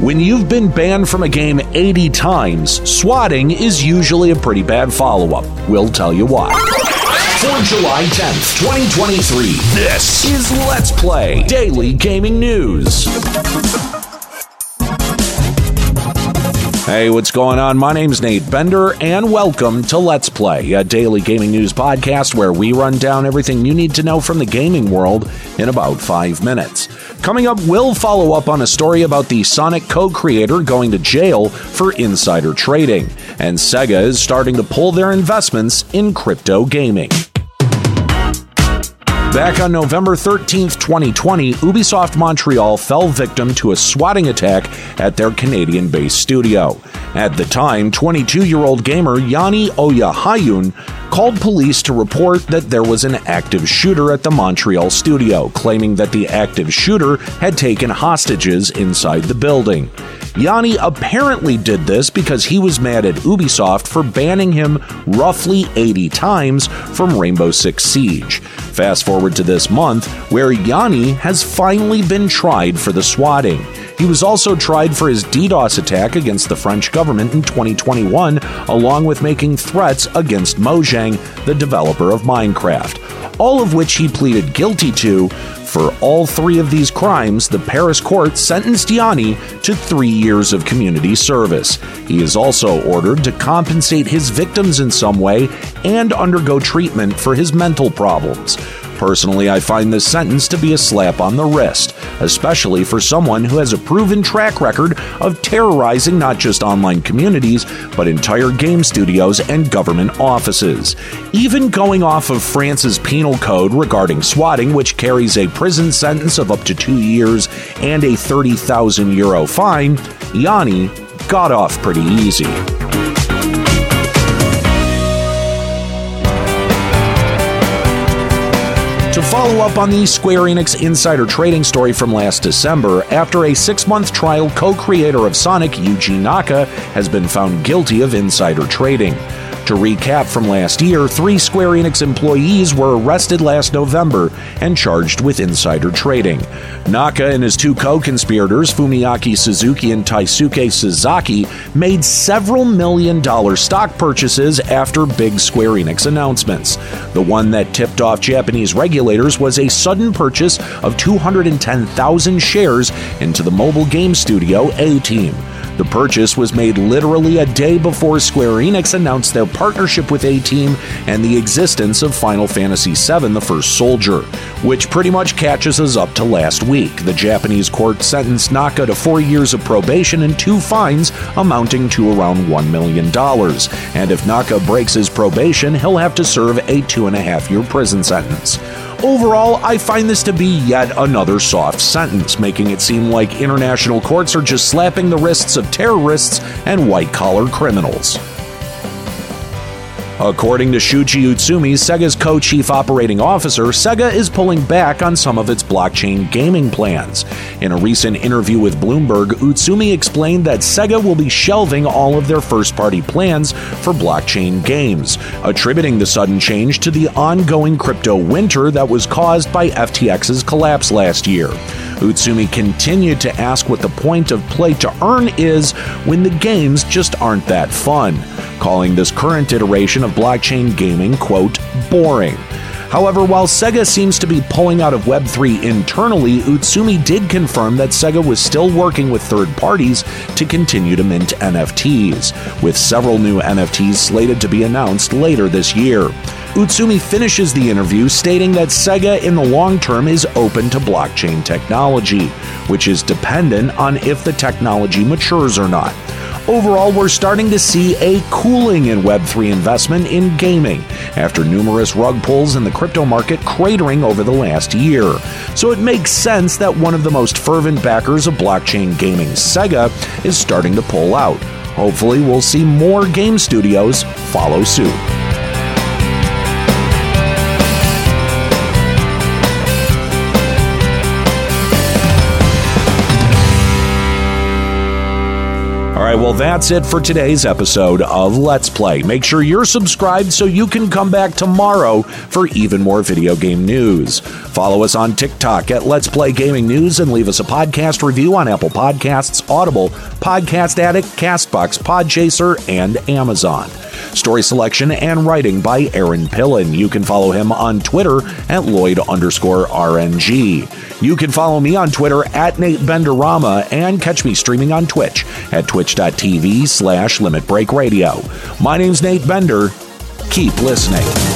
When you've been banned from a game 80 times, swatting is usually a pretty bad follow up. We'll tell you why. For July 10th, 2023, this is Let's Play Daily Gaming News. Hey, what's going on? My name's Nate Bender, and welcome to Let's Play, a daily gaming news podcast where we run down everything you need to know from the gaming world in about five minutes. Coming up, we'll follow up on a story about the Sonic co creator going to jail for insider trading, and Sega is starting to pull their investments in crypto gaming. Back on November 13th, 2020, Ubisoft Montreal fell victim to a swatting attack at their Canadian based studio. At the time, 22 year old gamer Yanni Oyahayun called police to report that there was an active shooter at the Montreal studio, claiming that the active shooter had taken hostages inside the building. Yanni apparently did this because he was mad at Ubisoft for banning him roughly 80 times from Rainbow Six Siege. Fast forward to this month, where Yanni has finally been tried for the swatting. He was also tried for his DDoS attack against the French government in 2021, along with making threats against Mojang, the developer of Minecraft, all of which he pleaded guilty to. For all three of these crimes, the Paris court sentenced Yanni to three years of community service. He is also ordered to compensate his victims in some way and undergo treatment for his mental problems. Personally, I find this sentence to be a slap on the wrist, especially for someone who has a proven track record of terrorizing not just online communities, but entire game studios and government offices. Even going off of France's penal code regarding swatting, which carries a prison sentence of up to two years and a 30,000 euro fine, Yanni got off pretty easy. To follow up on the Square Enix insider trading story from last December, after a six month trial, co creator of Sonic, Yuji Naka, has been found guilty of insider trading. To recap from last year, three Square Enix employees were arrested last November and charged with insider trading. Naka and his two co conspirators, Fumiaki Suzuki and Taisuke Sasaki, made several million dollar stock purchases after big Square Enix announcements. The one that tipped off Japanese regulators was a sudden purchase of 210,000 shares into the mobile game studio Ateam. The purchase was made literally a day before Square Enix announced their partnership with Ateam and the existence of Final Fantasy VII The First Soldier, which pretty much catches us up to last week. The Japanese court sentenced Naka to four years of probation and two fines amounting to around $1 million. And if Naka breaks his probation, he'll have to serve a two and a half year prison sentence. Overall, I find this to be yet another soft sentence, making it seem like international courts are just slapping the wrists of terrorists and white collar criminals. According to Shuji Utsumi, Sega's co chief operating officer, Sega is pulling back on some of its blockchain gaming plans. In a recent interview with Bloomberg, Utsumi explained that Sega will be shelving all of their first party plans for blockchain games, attributing the sudden change to the ongoing crypto winter that was caused by FTX's collapse last year. Utsumi continued to ask what the point of play to earn is when the games just aren't that fun, calling this current iteration of blockchain gaming, quote, boring. However, while Sega seems to be pulling out of Web3 internally, Utsumi did confirm that Sega was still working with third parties to continue to mint NFTs, with several new NFTs slated to be announced later this year. Utsumi finishes the interview stating that Sega in the long term is open to blockchain technology, which is dependent on if the technology matures or not. Overall, we're starting to see a cooling in Web3 investment in gaming after numerous rug pulls in the crypto market cratering over the last year. So it makes sense that one of the most fervent backers of blockchain gaming, Sega, is starting to pull out. Hopefully, we'll see more game studios follow suit. All right, well, that's it for today's episode of Let's Play. Make sure you're subscribed so you can come back tomorrow for even more video game news. Follow us on TikTok at Let's Play Gaming News and leave us a podcast review on Apple Podcasts, Audible, Podcast Addict, Castbox, Podchaser, and Amazon. Story selection and writing by Aaron Pillen. You can follow him on Twitter at Lloyd underscore RNG. You can follow me on Twitter at Nate Benderama and catch me streaming on Twitch at twitch.tv slash Limit Break Radio. My name's Nate Bender. Keep listening.